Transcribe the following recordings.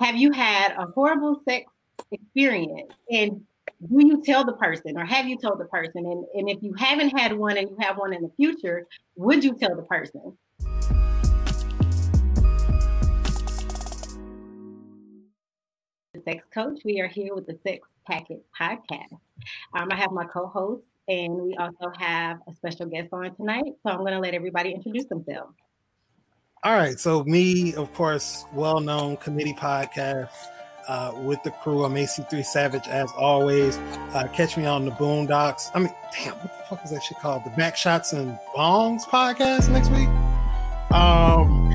have you had a horrible sex experience? And do you tell the person or have you told the person? And, and if you haven't had one and you have one in the future, would you tell the person? The Sex Coach, we are here with the Sex Packet Podcast. Um, I have my co host, and we also have a special guest on tonight. So I'm going to let everybody introduce themselves. All right. So, me, of course, well known committee podcast uh, with the crew. I'm AC3 Savage as always. Uh, catch me on the Boondocks. I mean, damn, what the fuck is that shit called? The Backshots and Bongs podcast next week. Um,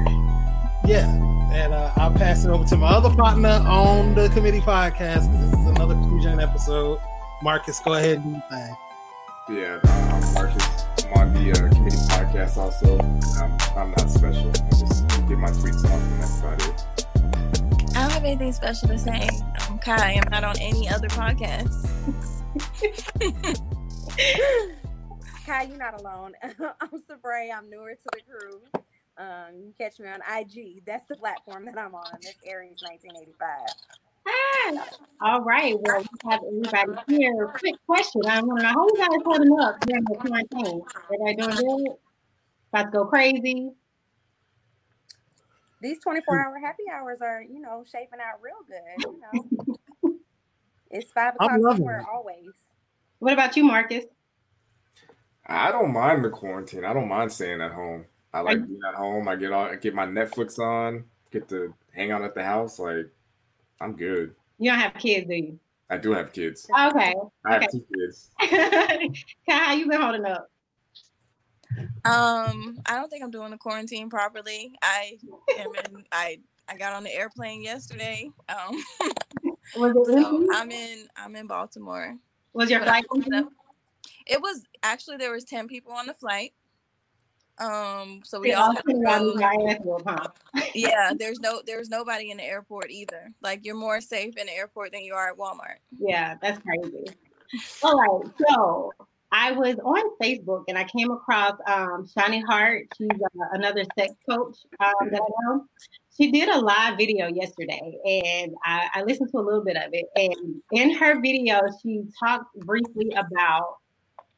yeah, and uh, I'll pass it over to my other partner on the committee podcast because this is another Fusion episode. Marcus, go ahead and do your thing. Yeah, I'm Marcus. I'm on the uh, committee podcast also. I'm, I'm not special. I just get my tweets off, and that's about it. I don't have anything special to say. I'm Kai. I'm not on any other podcast. Kai, you're not alone. I'm Sabray. I'm newer to the crew. Um, you catch me on IG. That's the platform that I'm on. That's Aries 1985. All right. Well, we have everybody here. Quick question. I want to know how you guys holding up during the quarantine? Everybody doing good? About to go crazy? These 24 hour happy hours are, you know, shaping out real good. You know, it's five o'clock somewhere it. always. What about you, Marcus? I don't mind the quarantine. I don't mind staying at home. I like being at home. I get all, I get my Netflix on, get to hang out at the house. Like I'm good. You don't have kids, do you? I do have kids. Okay. I okay. have two kids. how you been holding up? Um, I don't think I'm doing the quarantine properly. I am in. I I got on the airplane yesterday. Um, so I'm in. I'm in Baltimore. Was your flight? It was actually there was ten people on the flight. Um, so we all huh? yeah, there's no there's nobody in the airport either. Like you're more safe in the airport than you are at Walmart. Yeah, that's crazy. all right, so I was on Facebook and I came across um, Shani Hart. She's uh, another sex coach um, that I know. She did a live video yesterday, and I, I listened to a little bit of it. And in her video, she talked briefly about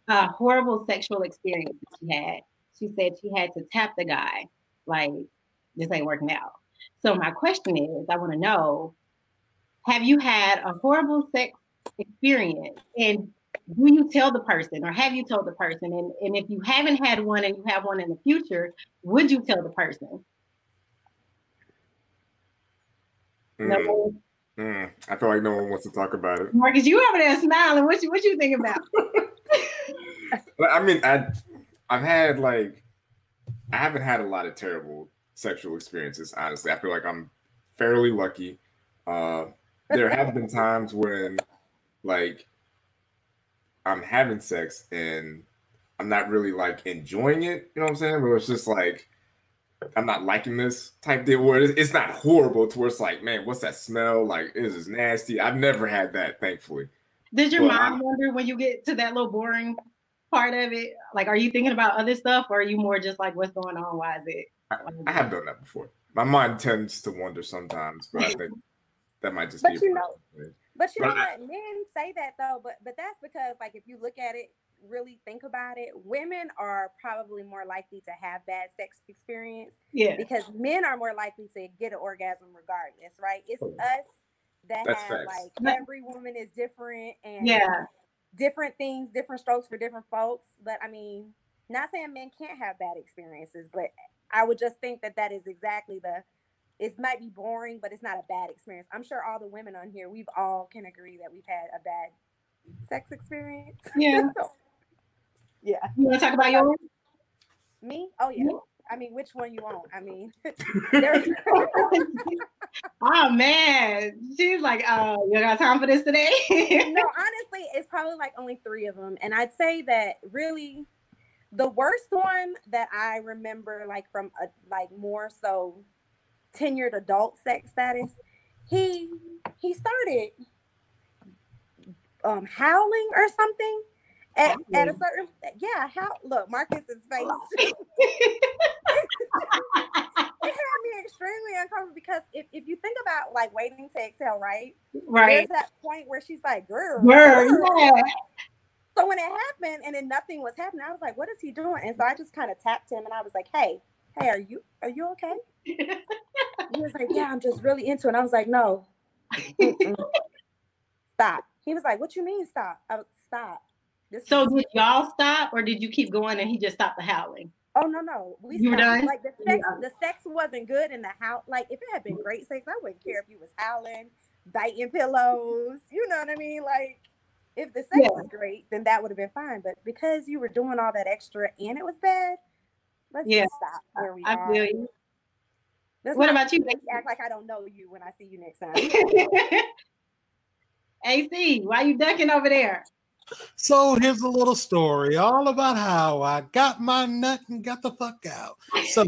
a horrible sexual experience that she had she said she had to tap the guy, like, this ain't working out. So my question is, I want to know, have you had a horrible sex experience? And do you tell the person or have you told the person? And, and if you haven't had one and you have one in the future, would you tell the person? Mm. No. Mm. I feel like no one wants to talk about it. Marcus, you over there smiling. What you what you think about? I mean, I I've had like I haven't had a lot of terrible sexual experiences. Honestly, I feel like I'm fairly lucky. Uh, there have been times when like I'm having sex and I'm not really like enjoying it. You know what I'm saying? But it's just like I'm not liking this type deal where it's not horrible to where it's like, man, what's that smell? Like, is this is nasty. I've never had that, thankfully. Did your but mind I, wonder when you get to that little boring part of it? Like, are you thinking about other stuff, or are you more just like, what's going on? Why is it? I, I have done that before. My mind tends to wander sometimes, but I think that might just but be. You know, but you but know I, what? Men say that though, but but that's because like if you look at it, really think about it, women are probably more likely to have bad sex experience. Yeah. Because men are more likely to get an orgasm regardless, right? It's oh. us that That's have facts. like every woman is different and yeah different things, different strokes for different folks. But I mean, not saying men can't have bad experiences, but I would just think that that is exactly the. It might be boring, but it's not a bad experience. I'm sure all the women on here, we've all can agree that we've had a bad sex experience. Yeah. yeah. You want to talk about yours? Me? Oh yeah. I mean, which one you want? I mean, oh man, she's like, "Oh, you got time for this today?" no, honestly, it's probably like only three of them, and I'd say that really, the worst one that I remember, like from a like more so tenured adult sex status, he he started um howling or something at, at a certain yeah how look marcus's face had me extremely uncomfortable because if, if you think about like waiting to exhale, right? Right. There's that point where she's like, girl, girl, yeah. So when it happened and then nothing was happening, I was like, what is he doing? And so I just kind of tapped him and I was like, hey, hey, are you are you okay? he was like, yeah, I'm just really into it. And I was like, no, stop. He was like, what you mean stop? I was stop. This so did y'all stop or did you keep going and he just stopped the howling? Oh no, no. We you stopped. Like the sex, yeah. the sex wasn't good in the house. Like if it had been great sex, I wouldn't care if you was howling, biting pillows. You know what I mean? Like if the sex yeah. was great, then that would have been fine. But because you were doing all that extra and it was bad, let's yeah. stop where we I are. Feel you. Let's what about you? Act like I don't know you when I see you next time. AC, why you ducking over there? So here's a little story all about how I got my nut and got the fuck out. So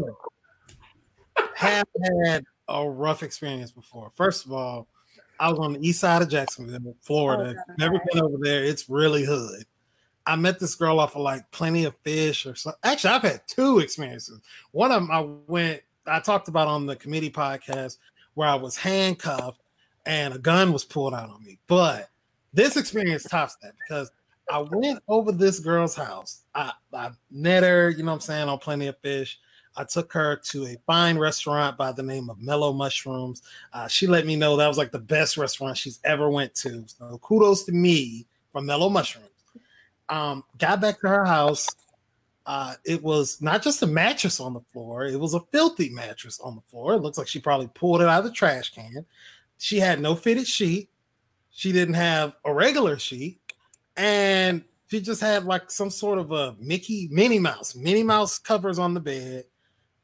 have had a rough experience before. First of all, I was on the east side of Jacksonville, Florida. Oh, Never been over there. It's really hood. I met this girl off of like plenty of fish or something. Actually, I've had two experiences. One of them I went, I talked about on the committee podcast where I was handcuffed and a gun was pulled out on me. But this experience tops that because I went over this girl's house. I, I met her, you know what I'm saying, on Plenty of Fish. I took her to a fine restaurant by the name of Mellow Mushrooms. Uh, she let me know that was like the best restaurant she's ever went to. So kudos to me from Mellow Mushrooms. Um, got back to her house. Uh, it was not just a mattress on the floor; it was a filthy mattress on the floor. It looks like she probably pulled it out of the trash can. She had no fitted sheet. She didn't have a regular sheet, and she just had like some sort of a Mickey Minnie Mouse, Minnie Mouse covers on the bed.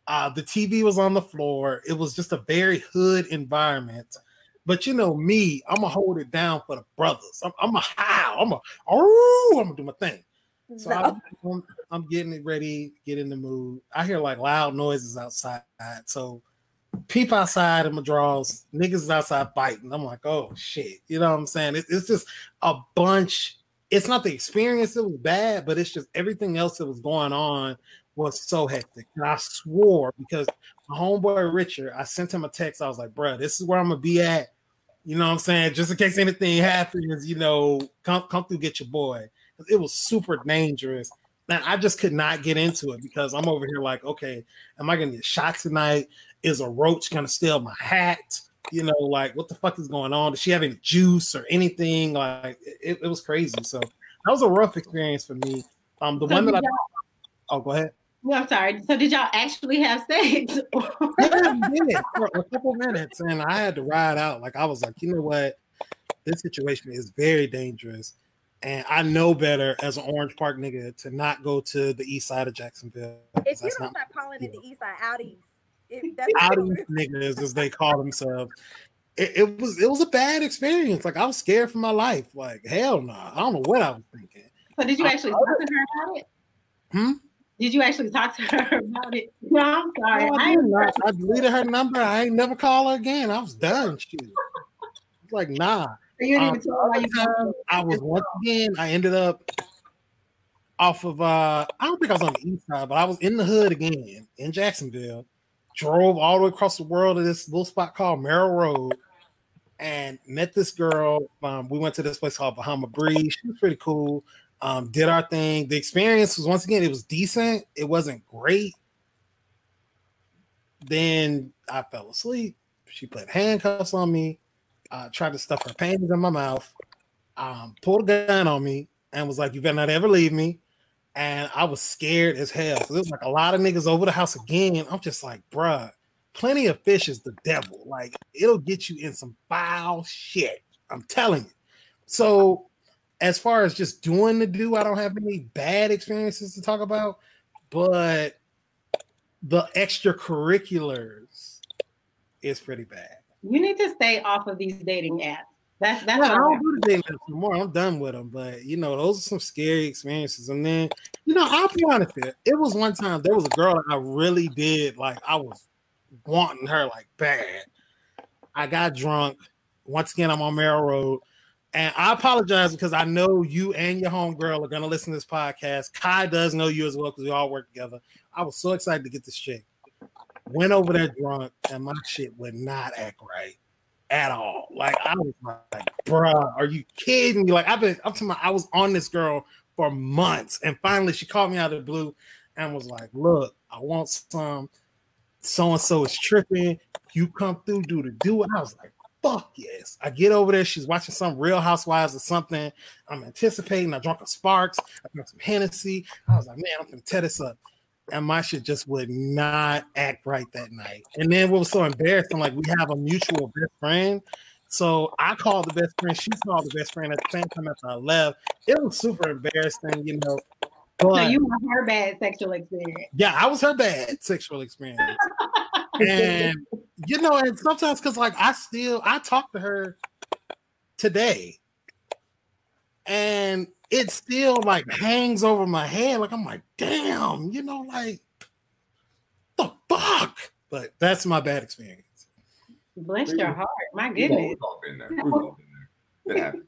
Uh, the TV was on the floor. It was just a very hood environment. But you know me, I'm gonna hold it down for the brothers. I'm, I'm a howl. I'm a oh, I'm gonna do my thing. So no. I'm, I'm, getting it ready, get in the mood. I hear like loud noises outside. So peep outside in my drawers, niggas is outside fighting. I'm like, oh shit. You know what I'm saying? It, it's just a bunch. It's not the experience that was bad, but it's just everything else that was going on was so hectic. And I swore because my homeboy Richard, I sent him a text. I was like, bro, this is where I'm gonna be at. You know what I'm saying? Just in case anything happens, you know, come come through, get your boy. It was super dangerous. And I just could not get into it because I'm over here like, okay, am I gonna get shot tonight? Is a roach gonna steal my hat? You know, like what the fuck is going on? Does she have any juice or anything? Like it, it was crazy. So that was a rough experience for me. Um, the so one that I oh, go ahead. Well, I'm sorry. So did y'all actually have sex? yeah, we did for a couple minutes, and I had to ride out. Like I was like, you know what, this situation is very dangerous, and I know better as an Orange Park nigga to not go to the east side of Jacksonville. If you don't start calling it the east side, outies. Outies niggas, as they call themselves. It, it, was it was a bad experience. Like I was scared for my life. Like hell no, nah. I don't know what I was thinking. So did you actually talk to her about it? Hmm. Did you actually talk to her about it? No, I'm sorry. No, I, I, I, deleted her number. I ain't never call her again. I was done. She was like, nah. You um, time, I was once again, I ended up off of uh I don't think I was on the east side, but I was in the hood again in Jacksonville. Drove all the way across the world to this little spot called Merrill Road and met this girl. Um, we went to this place called Bahama Breeze. She was pretty cool um, did our thing. The experience was once again, it was decent. It wasn't great. Then I fell asleep. She put handcuffs on me, uh, tried to stuff her panties in my mouth, um, pulled a gun on me, and was like, "You better not ever leave me." And I was scared as hell. There was like a lot of niggas over the house again. I'm just like, bruh, plenty of fish is the devil. Like it'll get you in some foul shit. I'm telling you. So as far as just doing the do, I don't have any bad experiences to talk about, but the extracurriculars is pretty bad. You need to stay off of these dating apps. That's that's well, I don't do the dating apps anymore. I'm done with them. But you know, those are some scary experiences. And then, you know, I'll be honest here. It was one time there was a girl I really did like I was wanting her like bad. I got drunk. Once again, I'm on Merrill Road. And I apologize because I know you and your homegirl are gonna listen to this podcast. Kai does know you as well because we all work together. I was so excited to get this chick. went over there drunk, and my shit would not act right at all. Like I was like, bruh, are you kidding me? Like I've been up to my I was on this girl for months, and finally she called me out of the blue and was like, Look, I want some so and so is tripping. You come through, do the do it. I was like, fuck yes. I get over there. She's watching some Real Housewives or something. I'm anticipating. I drunk a Sparks. I drunk some Hennessy. I was like, man, I'm gonna tear this up and my shit just would not act right that night. And then what was so embarrassing, like we have a mutual best friend. So I called the best friend, she called the best friend at the same time after I left. It was super embarrassing, you know. But, so you were her bad sexual experience. Yeah, I was her bad sexual experience. and you know, and sometimes because like I still I talk to her today. And it still like hangs over my head. Like I'm like, damn, you know, like the fuck. But that's my bad experience. Bless your heart. My goodness. We've all been there. We've all been there. It happens.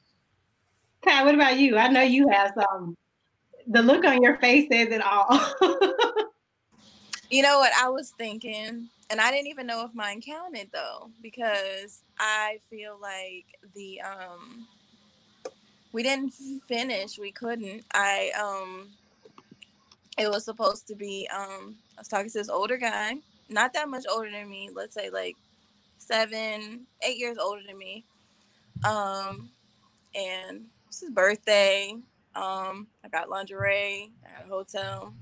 Kai, what about you? I know you have some. The look on your face says it all. you know what I was thinking, and I didn't even know if mine counted though, because I feel like the um we didn't finish. We couldn't. I um it was supposed to be um I was talking to this older guy, not that much older than me, let's say like seven, eight years older than me. Um and it's his birthday. Um I got lingerie, I got a hotel.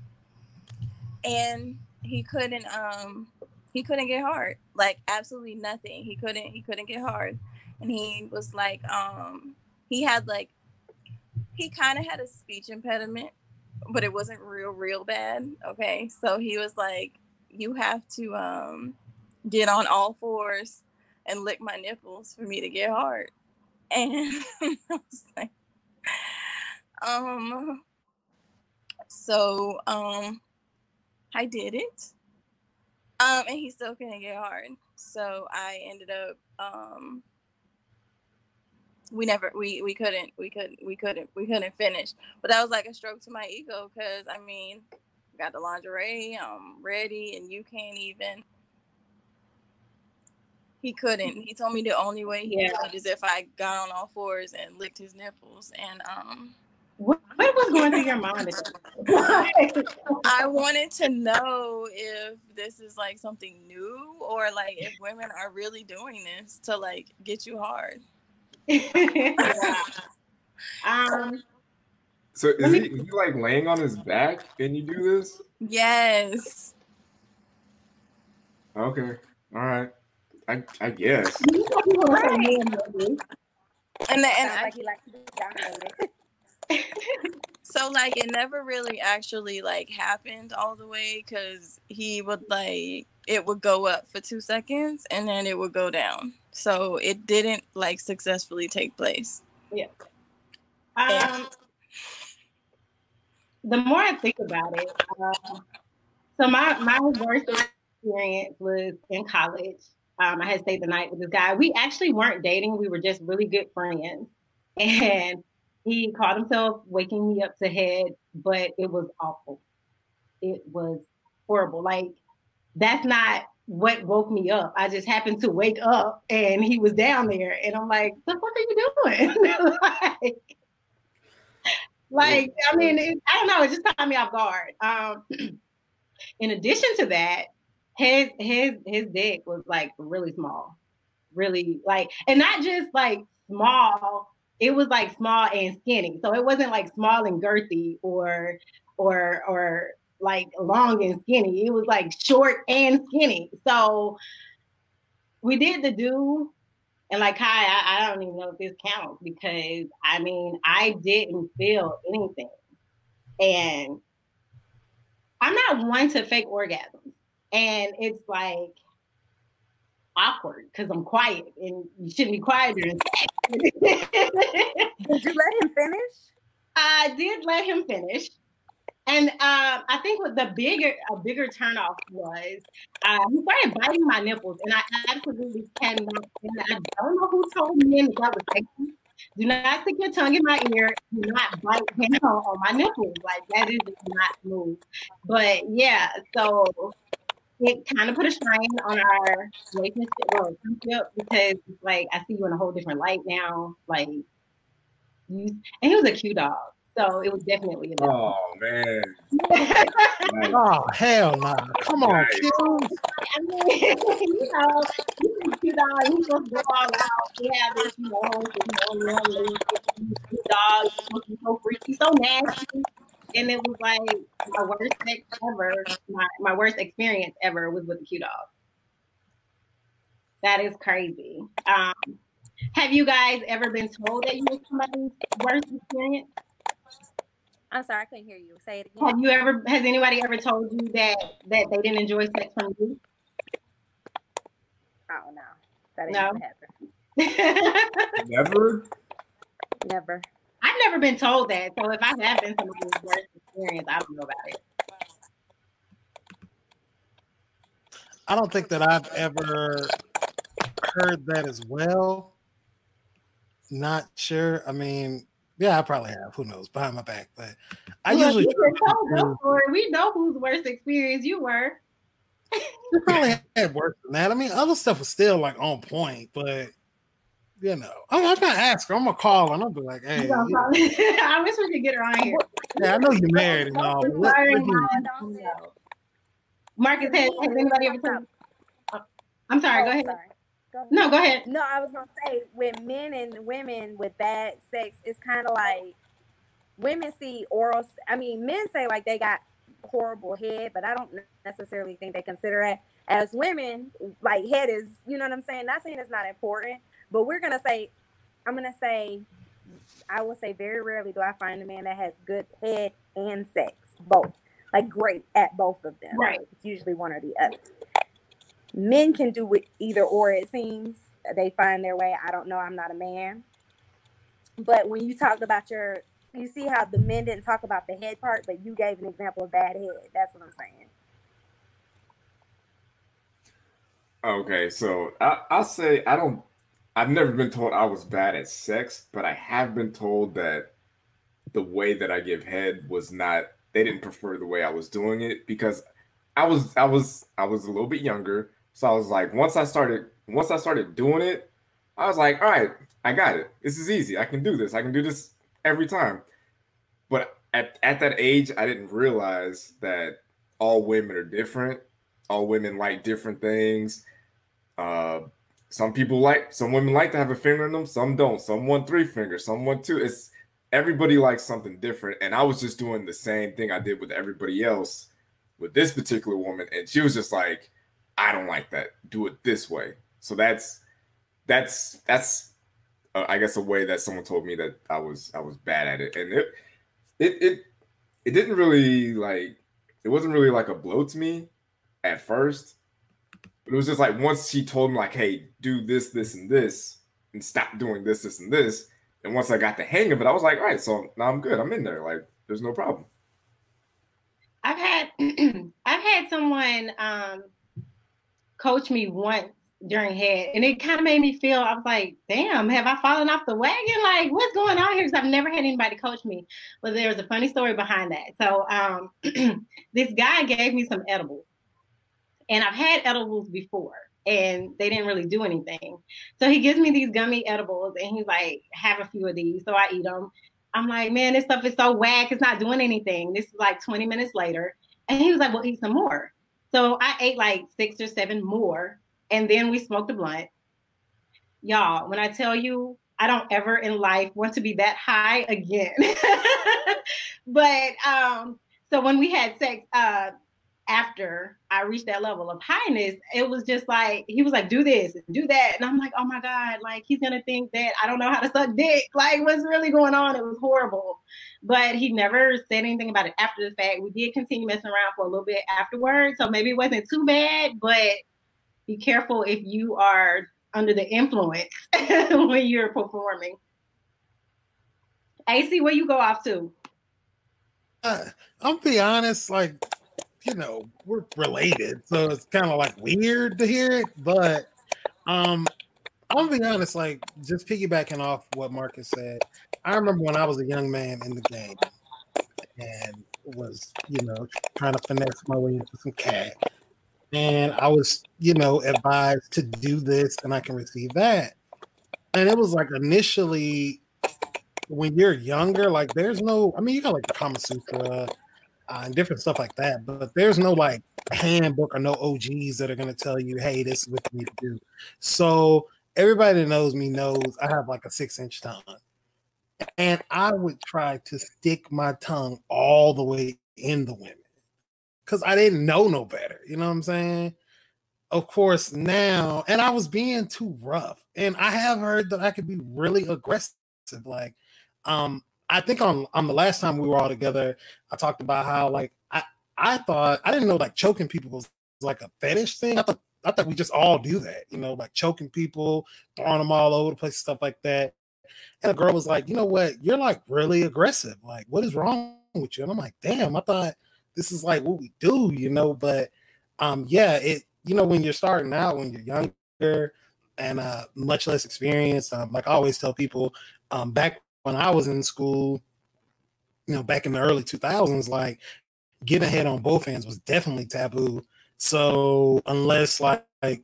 And he couldn't um he couldn't get hard. Like absolutely nothing. He couldn't he couldn't get hard. And he was like um he had like he kind of had a speech impediment, but it wasn't real, real bad. Okay. So he was like, you have to um, get on all fours and lick my nipples for me to get hard. And I was like, um, so um, I did it. Um, and he still couldn't get hard. So I ended up um we never we we couldn't we couldn't we couldn't we couldn't finish. But that was like a stroke to my ego because i mean got the lingerie i'm ready and you can't even he couldn't. He told me the only way he yeah. could is if i got on all fours and licked his nipples and um what, what was going through your mind? I wanted to know if this is like something new or like if women are really doing this to like get you hard um. So is he, is he like laying on his back and you do this? Yes. Okay. All right. I I guess. And the, and I, so like it never really actually like happened all the way because he would like it would go up for two seconds and then it would go down so it didn't like successfully take place. Yeah. Um. The more I think about it, um, so my my worst experience was in college. Um, I had stayed the night with this guy. We actually weren't dating; we were just really good friends. And he called himself waking me up to head, but it was awful. It was horrible. Like that's not what woke me up. I just happened to wake up and he was down there, and I'm like, "The fuck are you doing?" like, like, I mean, it, I don't know. It just caught me off guard. Um, in addition to that, his his his dick was like really small, really like, and not just like small. It was like small and skinny. So it wasn't like small and girthy or or or like long and skinny. It was like short and skinny. So we did the do. And like Kai, I, I don't even know if this counts because I mean, I didn't feel anything. And I'm not one to fake orgasms. And it's like awkward because I'm quiet and you shouldn't be quiet during sex. did you let him finish? I did let him finish. And uh, I think what the bigger a bigger turnoff was uh, he started biting my nipples, and I absolutely cannot. And I don't know who told me that was taken. Do not stick your tongue in my ear. Do not bite down on my nipples. Like that is not move. But yeah, so it kind of put a strain on our relationship, relationship because like I see you in a whole different light now. Like and he was a Q-Dog. So it was definitely. A oh man! oh hell no! Nah. Come on, nice. I mean, you know, you know, he's supposed to go all out. We have this, you know, you know, dog, supposed to be so freaky, so nasty, and it was like my worst sex ever. My my worst experience ever was with a Q-Dog. That is crazy. Um, have you guys ever been told that you were somebody's worst experience? I'm sorry, I couldn't hear you. Say it again. Have you ever? Has anybody ever told you that that they didn't enjoy sex from you? Oh no, that ain't no. happen. never. Never. I've never been told that. So if I have been somebody's worst experience, I don't know about it. I don't think that I've ever heard that as well. Not sure. I mean, yeah, I probably have. Who knows? Behind my back, but I well, usually. We know whose worst experience you were. you probably had worse than that. I mean, other stuff was still like on point, but you know, I'm, I'm gonna ask her. I'm gonna call her and I'll be like, "Hey, yeah. I wish we could get her on here." Yeah, I know you're married and all. What, Marcus, has, has anybody ever told? Oh, I'm sorry. Oh, go ahead. Sorry. No, go ahead. No, I was gonna say with men and women with bad sex, it's kind of like women see oral. I mean, men say like they got horrible head, but I don't necessarily think they consider it as women. Like head is, you know what I'm saying? Not saying it's not important, but we're gonna say, I'm gonna say, I will say very rarely do I find a man that has good head and sex, both, like great at both of them. Right. It's usually one or the other men can do it either or it seems. They find their way. I don't know. I'm not a man. But when you talked about your you see how the men didn't talk about the head part but you gave an example of bad head. That's what i'm saying. Okay so I, i'll say i don't i've never been told i was bad at sex but i have been told that the way that i give head was not they didn't prefer the way i was doing it because i was i was i was a little bit younger so I was like, once I started, once I started doing it, I was like, all right, I got it. This is easy. I can do this. I can do this every time. But at, at that age, I didn't realize that all women are different. All women like different things. Uh, some people like, some women like to have a finger in them. Some don't. Some want three fingers. Some want two. It's everybody likes something different. And I was just doing the same thing I did with everybody else with this particular woman. And she was just like, I don't like that. Do it this way. So that's that's that's uh, I guess a way that someone told me that I was I was bad at it, and it it it it didn't really like it wasn't really like a blow to me at first, but it was just like once she told me like, hey, do this, this, and this, and stop doing this, this, and this. And once I got the hang of it, I was like, all right, so now I'm good. I'm in there. Like, there's no problem. I've had I've had someone um coached me once during head and it kind of made me feel i was like damn have i fallen off the wagon? Like what's going on here? Because i've never had anybody coach me but there was a funny story behind that. So um, this guy gave me some edibles and i've had edibles before and they didn't really do anything. So he gives me these gummy edibles and he's like have a few of these. So i eat them i'm like man this stuff is so whack it's not doing anything. This is like 20 minutes later and he was like well eat some more so I ate like six or seven more, and then we smoked a blunt. Y'all, when I tell you, I don't ever in life want to be that high again. but um, so when we had sex, uh, after I reached that level of highness, it was just like he was like, "Do this, do that," and I'm like, "Oh my god!" Like he's gonna think that I don't know how to suck dick. Like what's really going on? It was horrible, but he never said anything about it after the fact. We did continue messing around for a little bit afterwards, so maybe it wasn't too bad. But be careful if you are under the influence when you're performing. AC, where you go off to? Uh, I'll be honest, like you know, we're related, so it's kind of like weird to hear it. But um, I'm gonna be honest, like just piggybacking off what Marcus said. I remember when I was a young man in the game and was, you know, trying to finesse my way into some cash. and I was, you know, advised to do this and I can receive that. And it was like initially when you're younger, like there's no, I mean, you got like the Kama Sutra uh, and different stuff like that, but there's no like handbook or no OGs that are going to tell you, hey, this is what you need to do. So everybody that knows me knows I have like a six inch tongue. And I would try to stick my tongue all the way in the women because I didn't know no better. You know what I'm saying? Of course, now, and I was being too rough. And I have heard that I could be really aggressive. Like, um, I think on on the last time we were all together, I talked about how like I I thought I didn't know like choking people was like a fetish thing. I thought I thought we just all do that, you know, like choking people, throwing them all over the place, stuff like that. And the girl was like, you know what, you're like really aggressive. Like, what is wrong with you? And I'm like, damn, I thought this is like what we do, you know. But um, yeah, it you know when you're starting out, when you're younger and uh, much less experienced, um, like I always tell people, um, back when I was in school, you know, back in the early 2000s, like getting ahead on both ends was definitely taboo. So unless like, like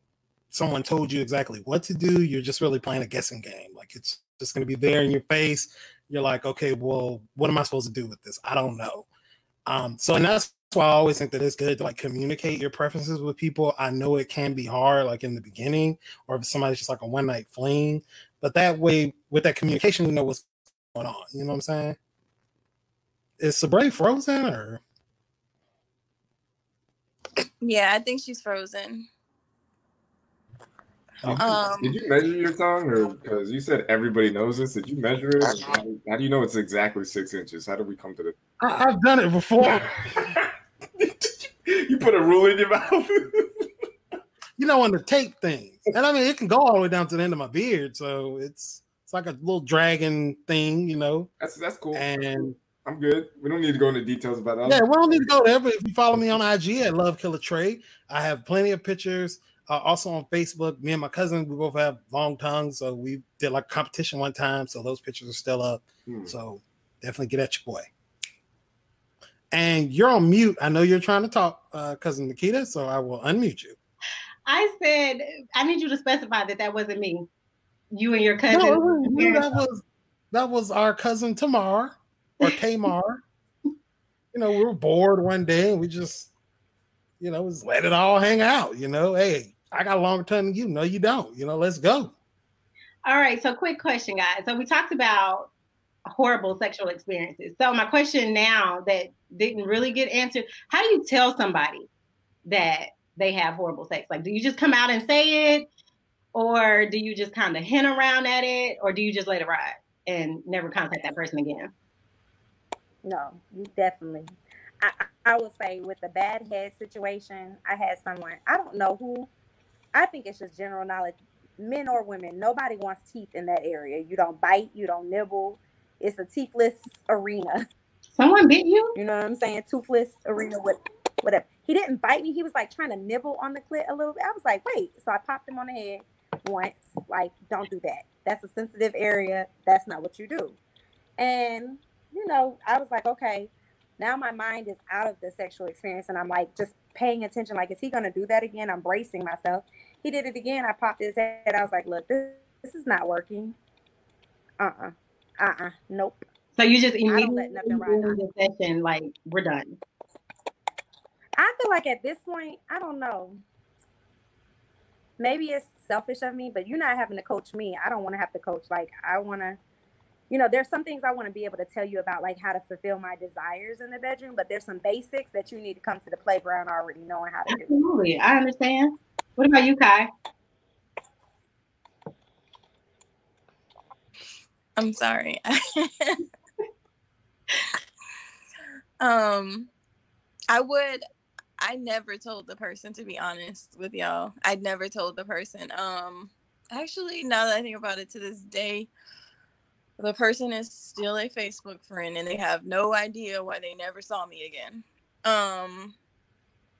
someone told you exactly what to do, you're just really playing a guessing game. Like it's just going to be there in your face. You're like, okay, well, what am I supposed to do with this? I don't know. Um, so and that's why I always think that it's good to like communicate your preferences with people. I know it can be hard, like in the beginning, or if somebody's just like a one night fling, but that way with that communication, we know what's going on. You know what I'm saying? Is Sabre frozen or? Yeah, I think she's frozen. Um, did you measure your tongue, or because you said everybody knows this? Did you measure it? How, how, do you know it's exactly six inches? How did we come to the? I, have done it before. you put a rule in your mouth. you know, on the tape things, and I mean, it can go all the way down to the end of my beard, so it's it's like a little dragon thing, you know. That's that's cool. And I'm good. We don't need to go into details about that. Yeah, we don't need to go there. But if you follow me on IG at Love Killer Trey, I have plenty of pictures uh, also on Facebook, me and my cousin, we both have long tongues, so we did like competition one time. So those pictures are still up. Hmm. So definitely get at your boy. And you're on mute. I know you're trying to talk, uh, cousin Nikita. So I will unmute you. I said I need you to specify that that wasn't me. You and your cousin. No, that was that was our cousin Tamar or Tamar. you know, we were bored one day and we just you know, just let it all hang out. You know, hey, I got a longer time than you. No, you don't. You know, let's go. All right. So, quick question, guys. So, we talked about horrible sexual experiences. So, my question now that didn't really get answered how do you tell somebody that they have horrible sex? Like, do you just come out and say it? Or do you just kind of hint around at it? Or do you just let it ride and never contact that person again? No, you definitely I, I would say with the bad head situation, I had someone, I don't know who, I think it's just general knowledge, men or women, nobody wants teeth in that area. You don't bite, you don't nibble. It's a teethless arena. Someone bit you? You know what I'm saying? Toothless arena with whatever. He didn't bite me. He was like trying to nibble on the clit a little bit. I was like, wait. So I popped him on the head once. Like, don't do that. That's a sensitive area. That's not what you do. And, you know, I was like, okay, now my mind is out of the sexual experience and I'm like just paying attention. Like, is he going to do that again? I'm bracing myself. He did it again. I popped his head. I was like, look, this, this is not working. Uh uh-uh. uh. Uh uh. Nope. So you just immediately the session, like, we're done. I feel like at this point, I don't know. Maybe it's selfish of me, but you're not having to coach me. I don't want to have to coach. Like, I want to you know, there's some things I want to be able to tell you about, like how to fulfill my desires in the bedroom, but there's some basics that you need to come to the playground already knowing how to do. Absolutely. I understand. What about you, Kai? I'm sorry. um, I would. I never told the person to be honest with y'all. I never told the person. Um, actually, now that I think about it, to this day, the person is still a Facebook friend and they have no idea why they never saw me again. Um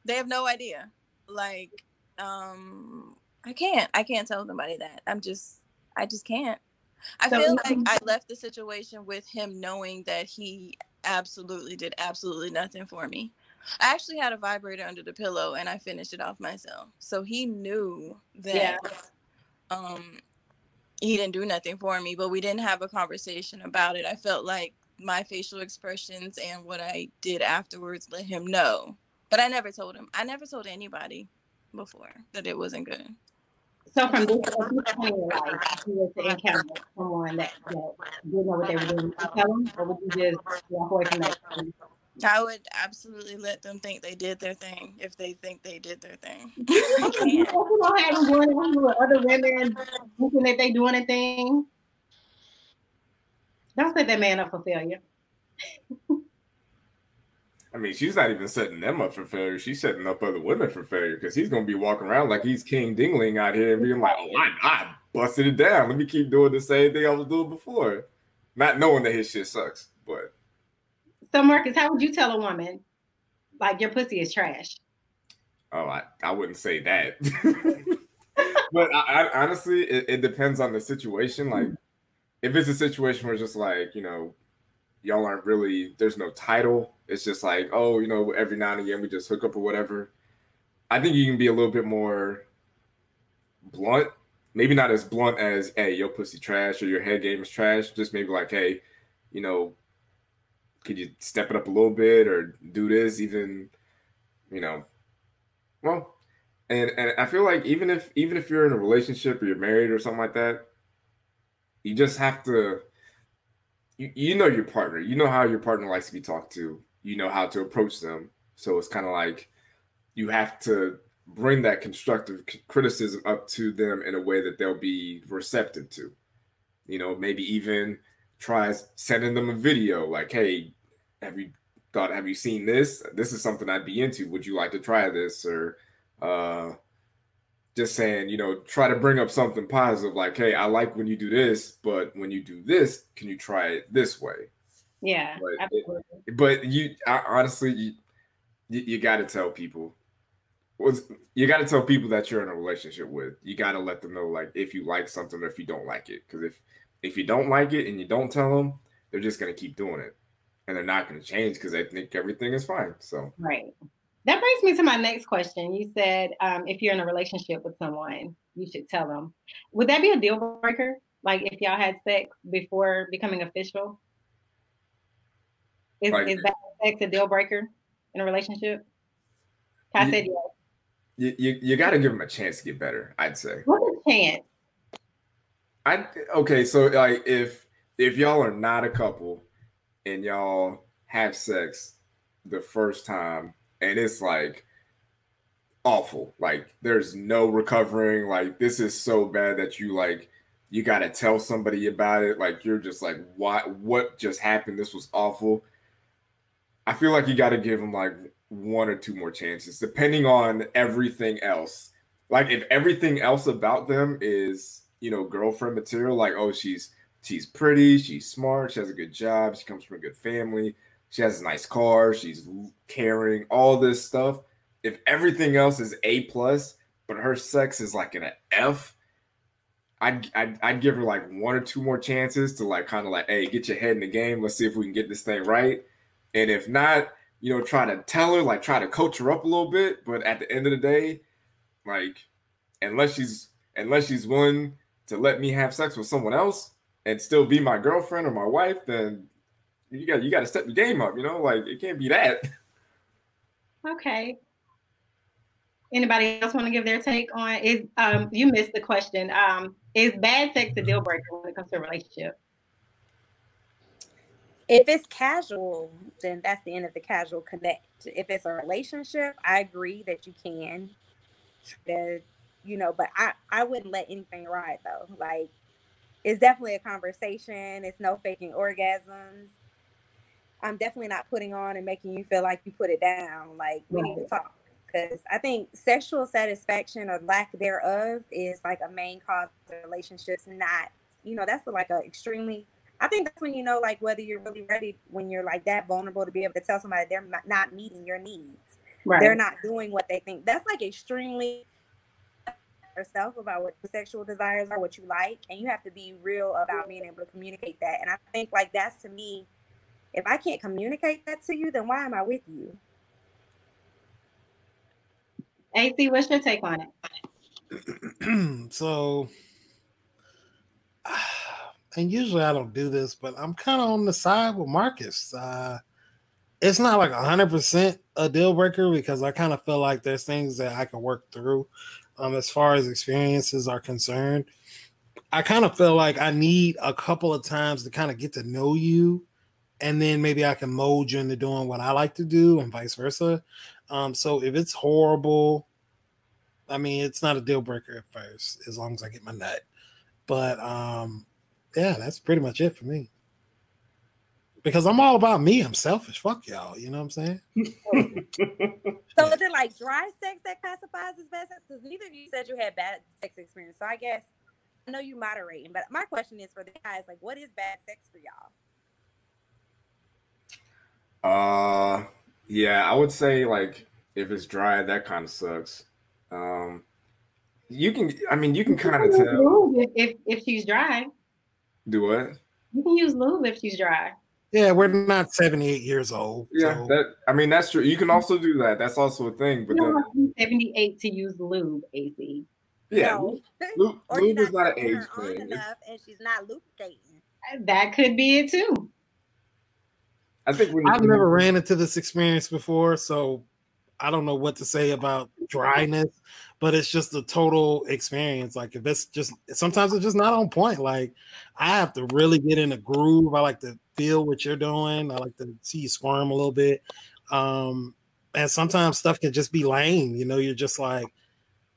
they have no idea. Like um I can't I can't tell somebody that. I'm just I just can't. I so, feel like I left the situation with him knowing that he absolutely did absolutely nothing for me. I actually had a vibrator under the pillow and I finished it off myself. So he knew that yeah. um he didn't do nothing for me, but we didn't have a conversation about it. I felt like my facial expressions and what I did afterwards let him know. But I never told him. I never told anybody before that it wasn't good. So from this point in life, you were to encounter someone that, that didn't know what they were doing, tell them, or would you just walk away from that? I would absolutely let them think they did their thing if they think they did their thing. you don't have them going with other women thinking that they doing a thing. Don't set that man up for failure. I mean, she's not even setting them up for failure. She's setting up other women for failure because he's going to be walking around like he's King Dingling out here and being like, oh, I, I busted it down. Let me keep doing the same thing I was doing before. Not knowing that his shit sucks. But so, Marcus, how would you tell a woman like your pussy is trash? Oh, I, I wouldn't say that. but I, I, honestly, it, it depends on the situation. Like, mm-hmm. if it's a situation where it's just like, you know, y'all aren't really, there's no title it's just like, oh, you know, every now and again we just hook up or whatever. I think you can be a little bit more blunt. Maybe not as blunt as, hey, your pussy trash or your head game is trash. Just maybe like, hey, you know, could you step it up a little bit or do this even, you know, well, and and I feel like even if even if you're in a relationship or you're married or something like that, you just have to you, you know your partner. You know how your partner likes to be talked to you know how to approach them. So it's kind of like you have to bring that constructive criticism up to them in a way that they'll be receptive to. You know, maybe even try sending them a video like, "Hey, have you thought? Have you seen this? This is something I'd be into. Would you like to try this?" Or uh, just saying, you know, try to bring up something positive, like, "Hey, I like when you do this, but when you do this, can you try it this way?" Yeah, but, absolutely. It, but you I, honestly, you, you, you got to tell people. You got to tell people that you're in a relationship with. You got to let them know, like, if you like something or if you don't like it. Because if if you don't like it and you don't tell them, they're just gonna keep doing it, and they're not gonna change because they think everything is fine. So right. That brings me to my next question. You said um, if you're in a relationship with someone, you should tell them. Would that be a deal breaker? Like if y'all had sex before becoming official? Is, like, is that sex a deal breaker in a relationship? I said yes. You, you, you got to give them a chance to get better. I'd say. What's a chance? I okay. So like if if y'all are not a couple and y'all have sex the first time and it's like awful like there's no recovering like this is so bad that you like you got to tell somebody about it like you're just like what what just happened this was awful I feel like you got to give them like one or two more chances, depending on everything else. Like if everything else about them is, you know, girlfriend material, like oh she's she's pretty, she's smart, she has a good job, she comes from a good family, she has a nice car, she's caring, all this stuff. If everything else is A plus, but her sex is like an F, I'd, I'd, I'd give her like one or two more chances to like kind of like, hey, get your head in the game. Let's see if we can get this thing right. And if not, you know, try to tell her, like try to coach her up a little bit. But at the end of the day, like unless she's unless she's willing to let me have sex with someone else and still be my girlfriend or my wife, then you got you got to step the game up. You know, like it can't be that. Okay. Anybody else want to give their take on is um you missed the question. Um is bad sex a deal breaker when it comes to a relationship? if it's casual, then that's the end of the casual connect. If it's a relationship, I agree that you can, that you know, but I I wouldn't let anything ride though. Like it's definitely a conversation. It's no faking orgasms. I'm definitely not putting on and making you feel like you put it down. Like we right. need to talk because I think sexual satisfaction or lack thereof is like a main cause of relationships. Not, you know, that's like a extremely I think that's when you know, like, whether you're really ready when you're like that vulnerable to be able to tell somebody they're not meeting your needs. Right. They're not doing what they think. That's like extremely yourself about what sexual desires are, what you like, and you have to be real about being able to communicate that. And I think like that's to me, if I can't communicate that to you, then why am I with you? AC, what's your take on it? so, and usually I don't do this, but I'm kind of on the side with Marcus. Uh, it's not like 100% a deal breaker because I kind of feel like there's things that I can work through um, as far as experiences are concerned. I kind of feel like I need a couple of times to kind of get to know you, and then maybe I can mold you into doing what I like to do, and vice versa. Um, so if it's horrible, I mean, it's not a deal breaker at first, as long as I get my nut. But um, yeah, that's pretty much it for me because I'm all about me. I'm selfish. Fuck y'all. You know what I'm saying? so is it like dry sex that classifies as bad sex? Because neither of you said you had bad sex experience. So I guess I know you moderating, but my question is for the guys, like, what is bad sex for y'all? Uh, yeah, I would say like if it's dry, that kind of sucks. Um, you can, I mean, you can kind of tell if, if if she's dry. Do what? You can use lube if she's dry. Yeah, we're not 78 years old. Yeah, so. that I mean that's true. You can also do that. That's also a thing. But you then, 78 to use lube, AC. Yeah, no. lube, lube is not an age thing. Enough and she's not lubricating. That could be it too. I think we I've never ran into this experience before, so I don't know what to say about dryness, but it's just a total experience. Like if it's just sometimes it's just not on point. Like I have to really get in a groove. I like to feel what you're doing. I like to see you squirm a little bit. Um, and sometimes stuff can just be lame. You know, you're just like,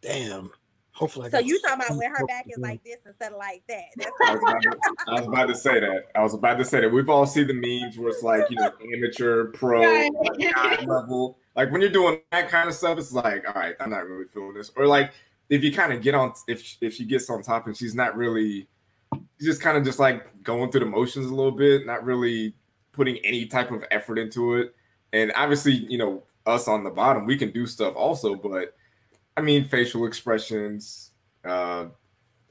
damn. Hopefully, so you talking about when her back is like this instead of like that? I, was to, I, was about to, say that. I was about to say that. We've all seen the memes where it's like you know amateur, pro, like, level. Like when you're doing that kind of stuff, it's like, all right, I'm not really feeling this. Or like if you kind of get on, if if she gets on top and she's not really just kind of just like going through the motions a little bit, not really putting any type of effort into it. And obviously, you know, us on the bottom, we can do stuff also, but I mean, facial expressions, uh,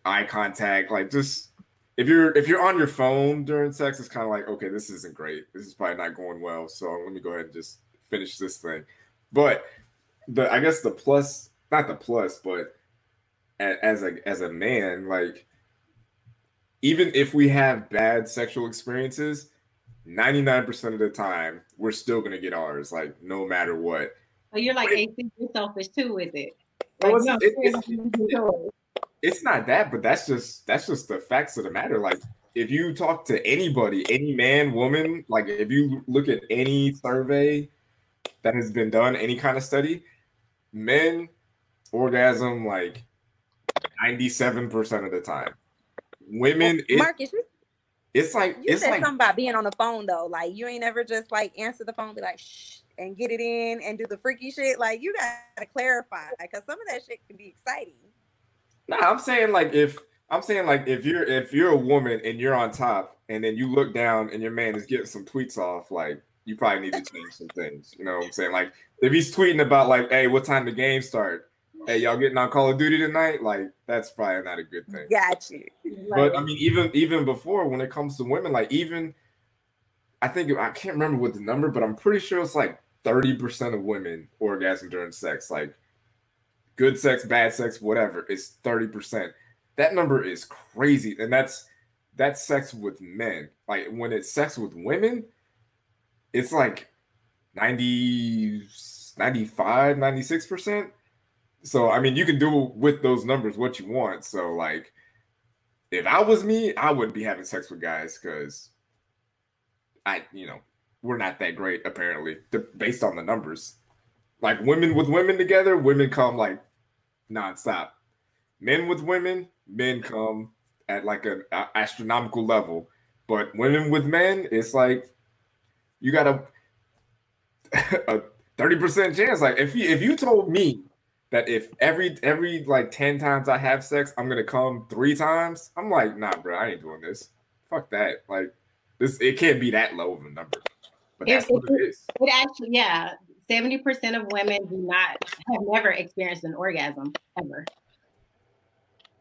eye contact, like just if you're if you're on your phone during sex, it's kind of like, okay, this isn't great. This is probably not going well. So let me go ahead and just finish this thing. But the I guess the plus, not the plus, but as a as a man, like even if we have bad sexual experiences, 99% of the time, we're still going to get ours, like no matter what. Oh, you're like, AC, you're selfish too with it. Like, well, it's, it, it's, it's not that, but that's just that's just the facts of the matter. Like if you talk to anybody, any man, woman, like if you look at any survey that has been done, any kind of study, men orgasm like 97% of the time women well, Marcus, it's like you it's said like, something about being on the phone though. Like you ain't ever just like answer the phone, be like shh and get it in and do the freaky shit. Like you gotta clarify because some of that shit can be exciting. No, nah, I'm saying like if I'm saying like if you're if you're a woman and you're on top and then you look down and your man is getting some tweets off, like you probably need to change some things. You know what I'm saying? Like if he's tweeting about like, hey, what time the game start? hey, y'all getting on Call of Duty tonight? Like, that's probably not a good thing. Got you. But I mean, even even before when it comes to women, like even I think I can't remember what the number, but I'm pretty sure it's like 30% of women orgasm during sex. Like good sex, bad sex, whatever, it's 30%. That number is crazy. And that's that's sex with men. Like when it's sex with women, it's like 90 95 96% so I mean, you can do with those numbers what you want. So like, if I was me, I wouldn't be having sex with guys because I, you know, we're not that great apparently, based on the numbers. Like women with women together, women come like nonstop. Men with women, men come at like an astronomical level. But women with men, it's like you got a a thirty percent chance. Like if you if you told me that if every every like 10 times I have sex, I'm gonna come three times, I'm like, nah, bro, I ain't doing this. Fuck that. Like this it can't be that low of a number. But that's it, what it is. It actually, yeah. 70% of women do not have never experienced an orgasm ever.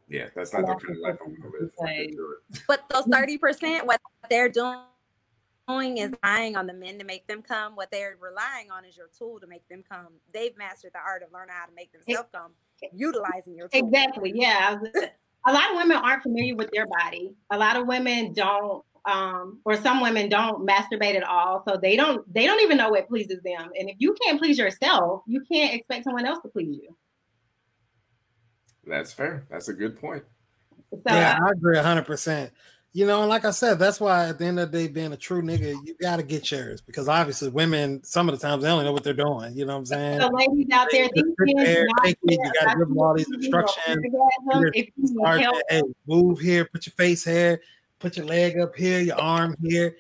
Yeah, that's not the kind of life I want to live. But those 30%, what they're doing is relying on the men to make them come. What they're relying on is your tool to make them come. They've mastered the art of learning how to make themselves come, utilizing your tool. Exactly. Yeah. A lot of women aren't familiar with their body. A lot of women don't, um, or some women don't masturbate at all. So they don't they don't even know what pleases them. And if you can't please yourself, you can't expect someone else to please you. That's fair. That's a good point. So, yeah, I agree hundred percent. You know, and like I said, that's why at the end of the day, being a true nigga, you got to get yours because obviously women, some of the times they don't know what they're doing. You know what I'm saying? So ladies out there, there take it, you got to give them all these instructions. hey, move here, put your face here, put your leg up here, your arm here.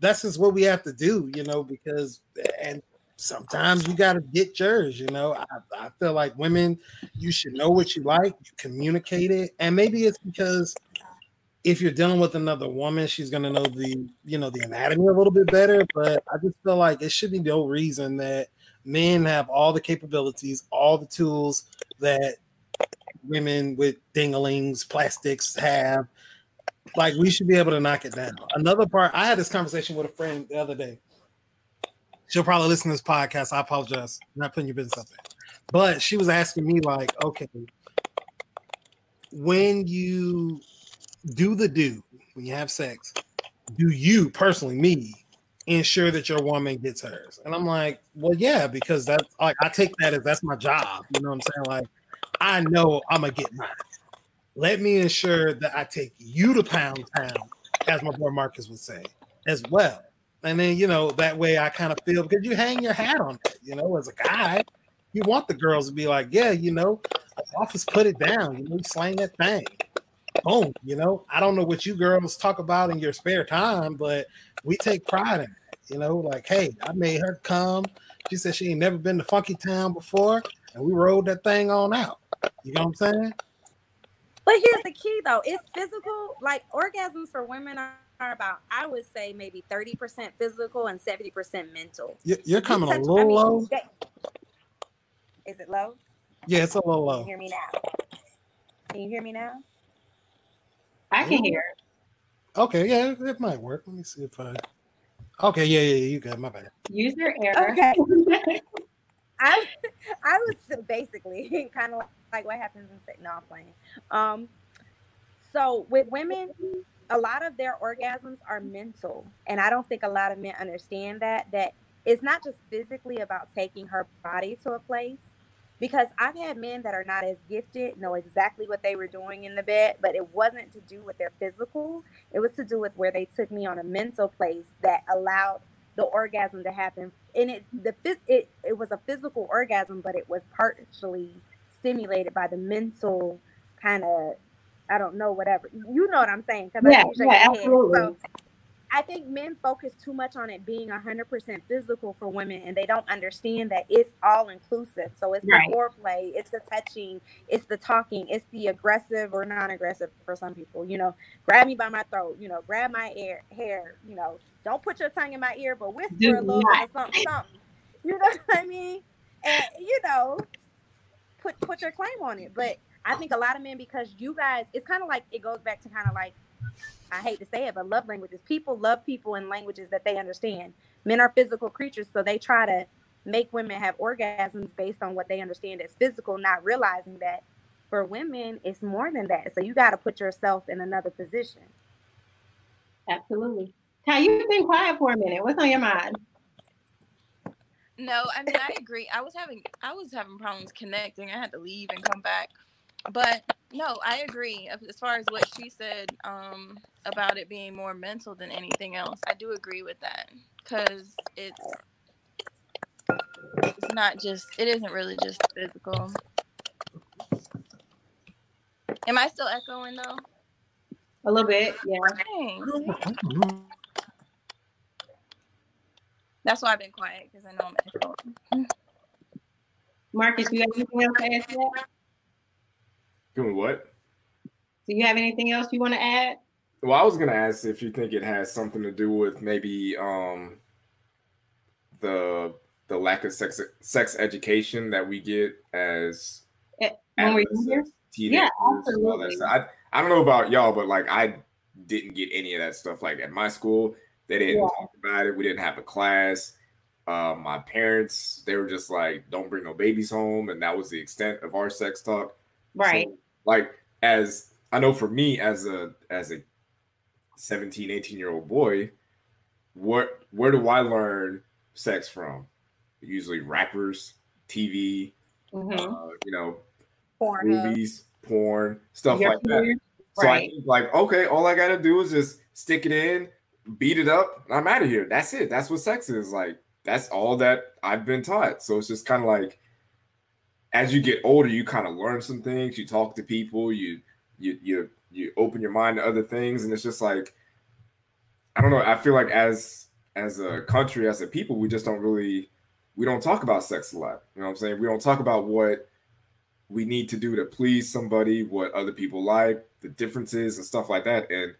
That's just what we have to do, you know, because and sometimes you got to get yours. You know, I, I feel like women, you should know what you like, you communicate it, and maybe it's because if you're dealing with another woman, she's gonna know the you know the anatomy a little bit better. But I just feel like it should be no reason that men have all the capabilities, all the tools that women with dinglings, plastics have. Like we should be able to knock it down. Another part, I had this conversation with a friend the other day. She'll probably listen to this podcast. I apologize, I'm not putting your business up there. But she was asking me, like, okay, when you do the do when you have sex, do you personally, me, ensure that your woman gets hers? And I'm like, well, yeah, because that's like I take that as that's my job. You know what I'm saying? Like, I know I'm gonna get mine. Let me ensure that I take you to pound town, as my boy Marcus would say, as well. And then you know that way I kind of feel because you hang your hat on it. You know, as a guy, you want the girls to be like, yeah, you know, office put it down. You know, slang that thing boom, you know. I don't know what you girls talk about in your spare time, but we take pride in it. You know, like, hey, I made her come. She said she ain't never been to Funky Town before, and we rolled that thing on out. You know what I'm saying? But here's the key though, it's physical. Like orgasms for women are, are about, I would say, maybe 30% physical and 70% mental. You're coming touch, a little I mean, low. They, is it low? Yeah, it's a little low. Can you hear me now? Can you hear me now? I can hear. Okay, yeah, it might work. Let me see if I. Okay, yeah, yeah, you got my bad. User error. Okay. I I was basically kind of like what happens in sitting off playing. Um, so with women, a lot of their orgasms are mental, and I don't think a lot of men understand that. That it's not just physically about taking her body to a place because I've had men that are not as gifted know exactly what they were doing in the bed, but it wasn't to do with their physical. It was to do with where they took me on a mental place that allowed the orgasm to happen. And it the it it was a physical orgasm, but it was partially stimulated by the mental kind of I don't know whatever you know what I'm saying because yeah, yeah, absolutely. So, I think men focus too much on it being 100% physical for women, and they don't understand that it's all inclusive. So it's right. the foreplay, it's the touching, it's the talking, it's the aggressive or non aggressive for some people. You know, grab me by my throat, you know, grab my ear, hair, you know, don't put your tongue in my ear, but whisper Do a little not. bit of something, something. You know what I mean? And, you know, put, put your claim on it. But I think a lot of men, because you guys, it's kind of like, it goes back to kind of like, I hate to say it, but love languages. People love people in languages that they understand. Men are physical creatures, so they try to make women have orgasms based on what they understand as physical, not realizing that for women, it's more than that. So you got to put yourself in another position. Absolutely. Kai, you've been quiet for a minute. What's on your mind? No, I mean I agree. I was having I was having problems connecting. I had to leave and come back. But no, I agree. As far as what she said um, about it being more mental than anything else, I do agree with that because it's it's not just it isn't really just physical. Am I still echoing though? A little bit, yeah. That's why I've been quiet because I know I'm echoing. Marcus, you have anything else to add to that? Doing what? Do you have anything else you want to add? Well, I was gonna ask if you think it has something to do with maybe um the the lack of sex sex education that we get as eh, when we're teenagers. Yeah, absolutely. I I don't know about y'all, but like I didn't get any of that stuff. Like at my school, They didn't yeah. talk about it. We didn't have a class. Uh, my parents, they were just like, "Don't bring no babies home," and that was the extent of our sex talk. Right. So, like as I know for me as a as a 17, 18 year old boy, what where do I learn sex from? Usually rappers, TV, mm-hmm. uh, you know, porn, movies, porn, stuff like that. So right. I think like, okay, all I gotta do is just stick it in, beat it up, and I'm out of here. That's it. That's what sex is. Like, that's all that I've been taught. So it's just kind of like as you get older, you kind of learn some things, you talk to people, you you you you open your mind to other things, and it's just like I don't know. I feel like as as a country, as a people, we just don't really we don't talk about sex a lot. You know what I'm saying? We don't talk about what we need to do to please somebody, what other people like, the differences and stuff like that. And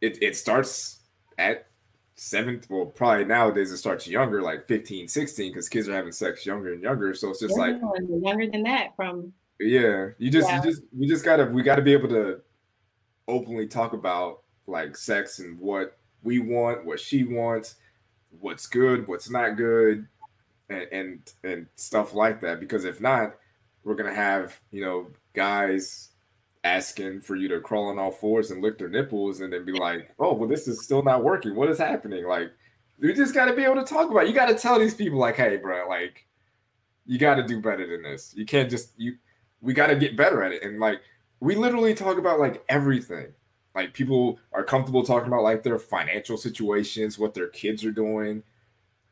it, it starts at seven, well, probably nowadays it starts younger, like 15, 16, because kids are having sex younger and younger. So it's just yeah, like younger than that from yeah. You just yeah. you just we just gotta we gotta be able to openly talk about like sex and what we want, what she wants, what's good, what's not good, and and, and stuff like that. Because if not, we're gonna have, you know, guys asking for you to crawl on all fours and lick their nipples and then be like, oh, well, this is still not working. What is happening? Like, you just got to be able to talk about it. You got to tell these people, like, hey, bro, like, you got to do better than this. You can't just, you, we got to get better at it. And like, we literally talk about like everything. Like, people are comfortable talking about like their financial situations, what their kids are doing.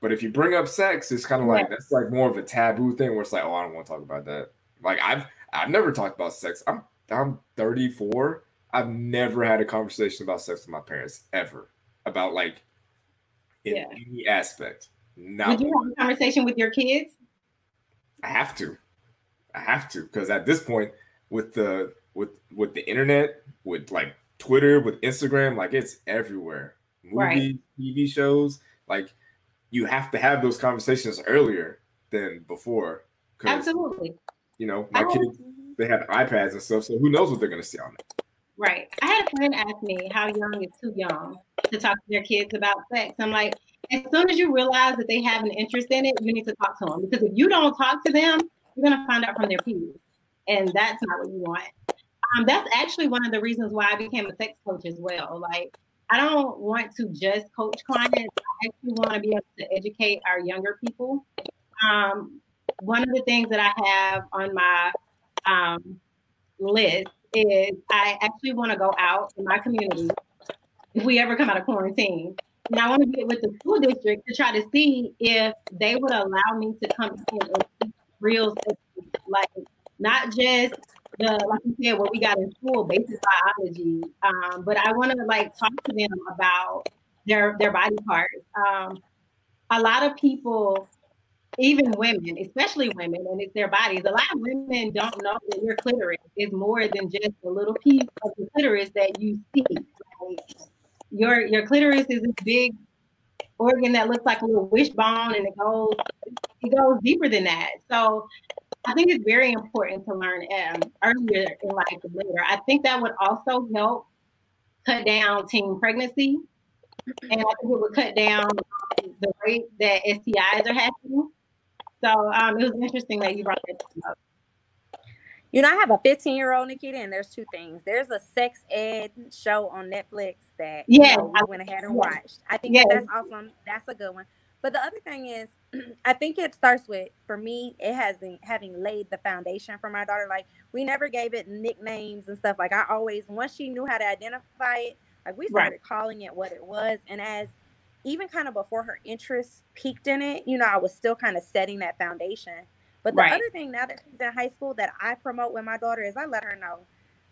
But if you bring up sex, it's kind of like, that's like more of a taboo thing where it's like, oh, I don't want to talk about that. Like, I've, I've never talked about sex. I'm I'm 34. I've never had a conversation about sex with my parents ever about like in yeah. any aspect. Not Would you have a conversation with your kids? I have to. I have to because at this point, with the with with the internet, with like Twitter, with Instagram, like it's everywhere. Movies, right. TV shows, like you have to have those conversations earlier than before. Absolutely. You know, my kids they have iPads and stuff, so who knows what they're going to see on it. Right. I had a friend ask me how young is too young to talk to their kids about sex. I'm like, as soon as you realize that they have an interest in it, you need to talk to them because if you don't talk to them, you're going to find out from their peers, and that's not what you want. Um, that's actually one of the reasons why I became a sex coach as well. Like, I don't want to just coach clients. I actually want to be able to educate our younger people. Um, one of the things that I have on my um, list is I actually want to go out in my community if we ever come out of quarantine. And I want to get with the school district to try to see if they would allow me to come in and real like not just the like you said what we got in school, basic biology. Um, but I want to like talk to them about their their body parts. Um, a lot of people even women, especially women, and it's their bodies. A lot of women don't know that your clitoris is more than just a little piece of the clitoris that you see. Like your your clitoris is this big organ that looks like a little wishbone, and it goes it goes deeper than that. So I think it's very important to learn um, earlier in life than later. I think that would also help cut down teen pregnancy, and I think it would cut down the rate that STIs are happening so um, it was interesting that you brought that up. You know, I have a 15 year old Nikita, and there's two things. There's a sex ed show on Netflix that yeah, you know, I went ahead and watched. I think that's awesome. That's a good one. But the other thing is, I think it starts with for me, it has been having laid the foundation for my daughter. Like we never gave it nicknames and stuff. Like I always, once she knew how to identify it, like we started right. calling it what it was. And as even kind of before her interest peaked in it, you know, I was still kind of setting that foundation. But the right. other thing now that she's in high school that I promote with my daughter is I let her know,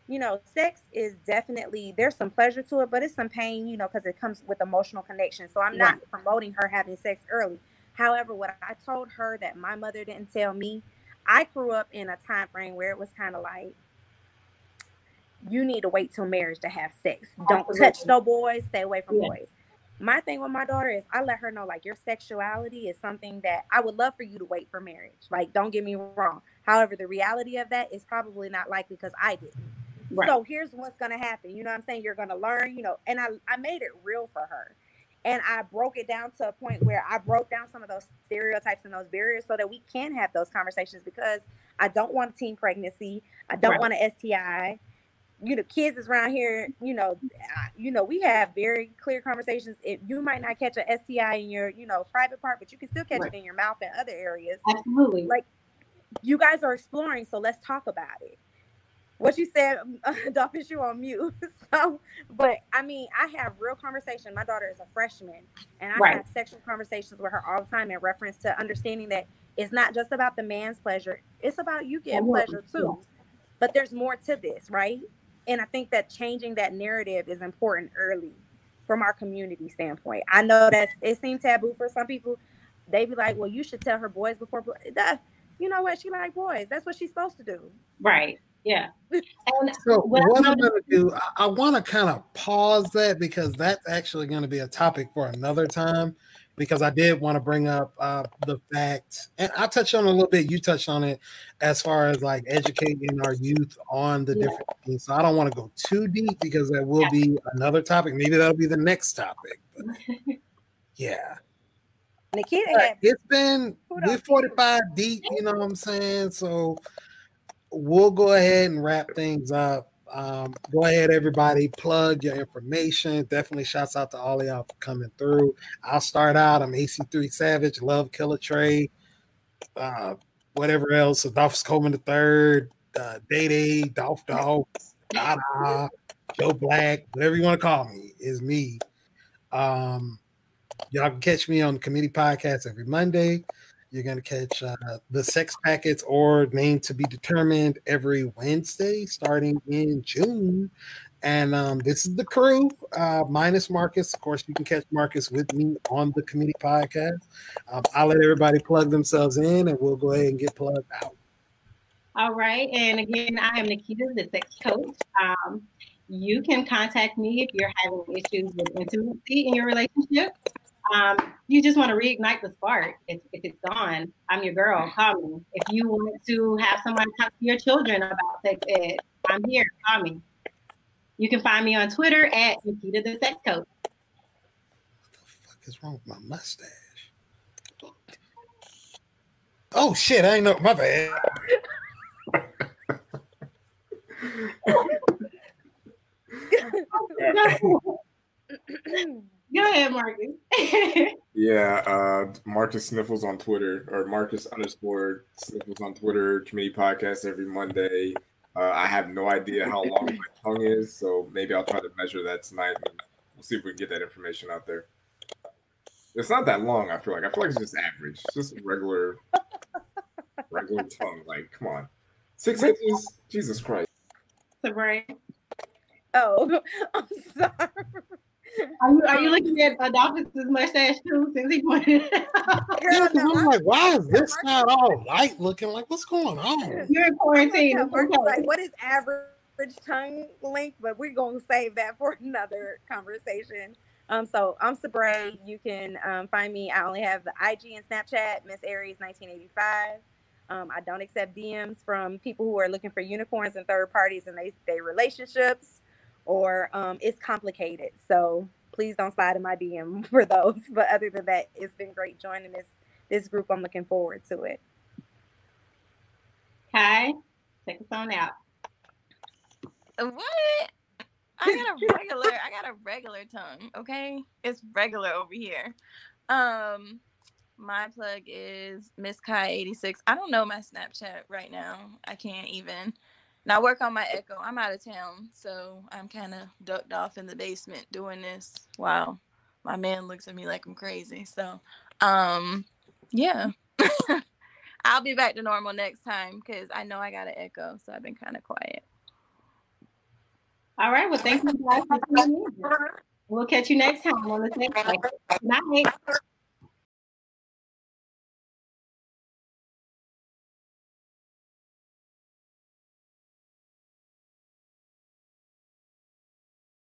you know, sex is definitely there's some pleasure to it, but it's some pain, you know, because it comes with emotional connection. So I'm not right. promoting her having sex early. However, what I told her that my mother didn't tell me, I grew up in a time frame where it was kind of like you need to wait till marriage to have sex. Don't touch no boys, stay away from yeah. boys my thing with my daughter is I let her know like your sexuality is something that I would love for you to wait for marriage. Like, don't get me wrong. However, the reality of that is probably not likely because I didn't. Right. So here's what's gonna happen. You know what I'm saying? You're gonna learn, you know, and I, I made it real for her. and I broke it down to a point where I broke down some of those stereotypes and those barriers so that we can have those conversations because I don't want a teen pregnancy. I don't right. want an STI. You know, kids is around here, you know, you know, we have very clear conversations. If you might not catch a STI in your, you know, private part, but you can still catch right. it in your mouth and other areas. Absolutely. Like you guys are exploring, so let's talk about it what you said, Dolphin, you on mute. so, but I mean, I have real conversation. My daughter is a freshman, and I right. have sexual conversations with her all the time in reference to understanding that it's not just about the man's pleasure; it's about you getting pleasure too. But there's more to this, right? And I think that changing that narrative is important early from our community standpoint. I know that it seems taboo for some people. They be like, "Well, you should tell her boys before." You know what? She like boys. That's what she's supposed to do. Right. Yeah. And so what, what I'm going to do, I, I want to kind of pause that because that's actually going to be a topic for another time. Because I did want to bring up uh, the fact, and I touched on a little bit. You touched on it as far as like educating our youth on the yeah. different things. So I don't want to go too deep because that will yeah. be another topic. Maybe that'll be the next topic. But yeah. Nikita, it's been we're 45 deep, you know what I'm saying? So we'll go ahead and wrap things up. Um, go ahead, everybody, plug your information. Definitely shouts out to all of y'all for coming through. I'll start out. I'm AC3 Savage, Love Killer Trey, uh, whatever else. Adolphus Coleman the third, uh, Day Day, Dolph Dog, Dada, Joe Black, whatever you want to call me, is me. Um, y'all can catch me on the committee podcast every Monday. You're going to catch uh, the sex packets or name to be determined every Wednesday starting in June. And um, this is the crew, uh, minus Marcus. Of course, you can catch Marcus with me on the committee podcast. Um, I'll let everybody plug themselves in and we'll go ahead and get plugged out. All right. And again, I am Nikita, the sex coach. Um, you can contact me if you're having issues with intimacy in your relationship um, you just want to reignite the spark. If, if it's gone, I'm your girl. Call me. If you want to have someone talk to your children about sex ed, I'm here. Call me. You can find me on Twitter at Nikita the Sex Coach. What the fuck is wrong with my mustache? Oh shit! I ain't know. My bad. Go ahead, Marcus. yeah, uh, Marcus Sniffles on Twitter or Marcus underscore Sniffles on Twitter. Committee podcast every Monday. Uh, I have no idea how long my tongue is, so maybe I'll try to measure that tonight. And we'll see if we can get that information out there. It's not that long. I feel like I feel like it's just average, it's just regular, regular tongue. Like, come on, six inches. Jesus Christ. So right. Oh, I'm sorry. Are you, are you looking at Adolphus's mustache too? Since he pointed it out. Girl, no, I'm like, why is this not all light looking? Like, what's going on? You're in quarantine. Like, what is average tongue length? But we're going to save that for another conversation. Um, so I'm Sabray. You can um, find me. I only have the IG and Snapchat, Miss Aries 1985. Um, I don't accept DMs from people who are looking for unicorns and third parties and they they relationships or um, it's complicated. So please don't slide in my DM for those. But other than that, it's been great joining this this group. I'm looking forward to it. Kai, take us on out. What? I got a regular. I got a regular tongue. Okay, it's regular over here. Um, my plug is Miss Kai eighty six. I don't know my Snapchat right now. I can't even. Now I work on my echo. I'm out of town, so I'm kind of ducked off in the basement doing this. Wow, my man looks at me like I'm crazy. So, um, yeah, I'll be back to normal next time because I know I got an echo, so I've been kind of quiet. All right. Well, thank you guys for tuning in. We'll catch you next time on the next. Night.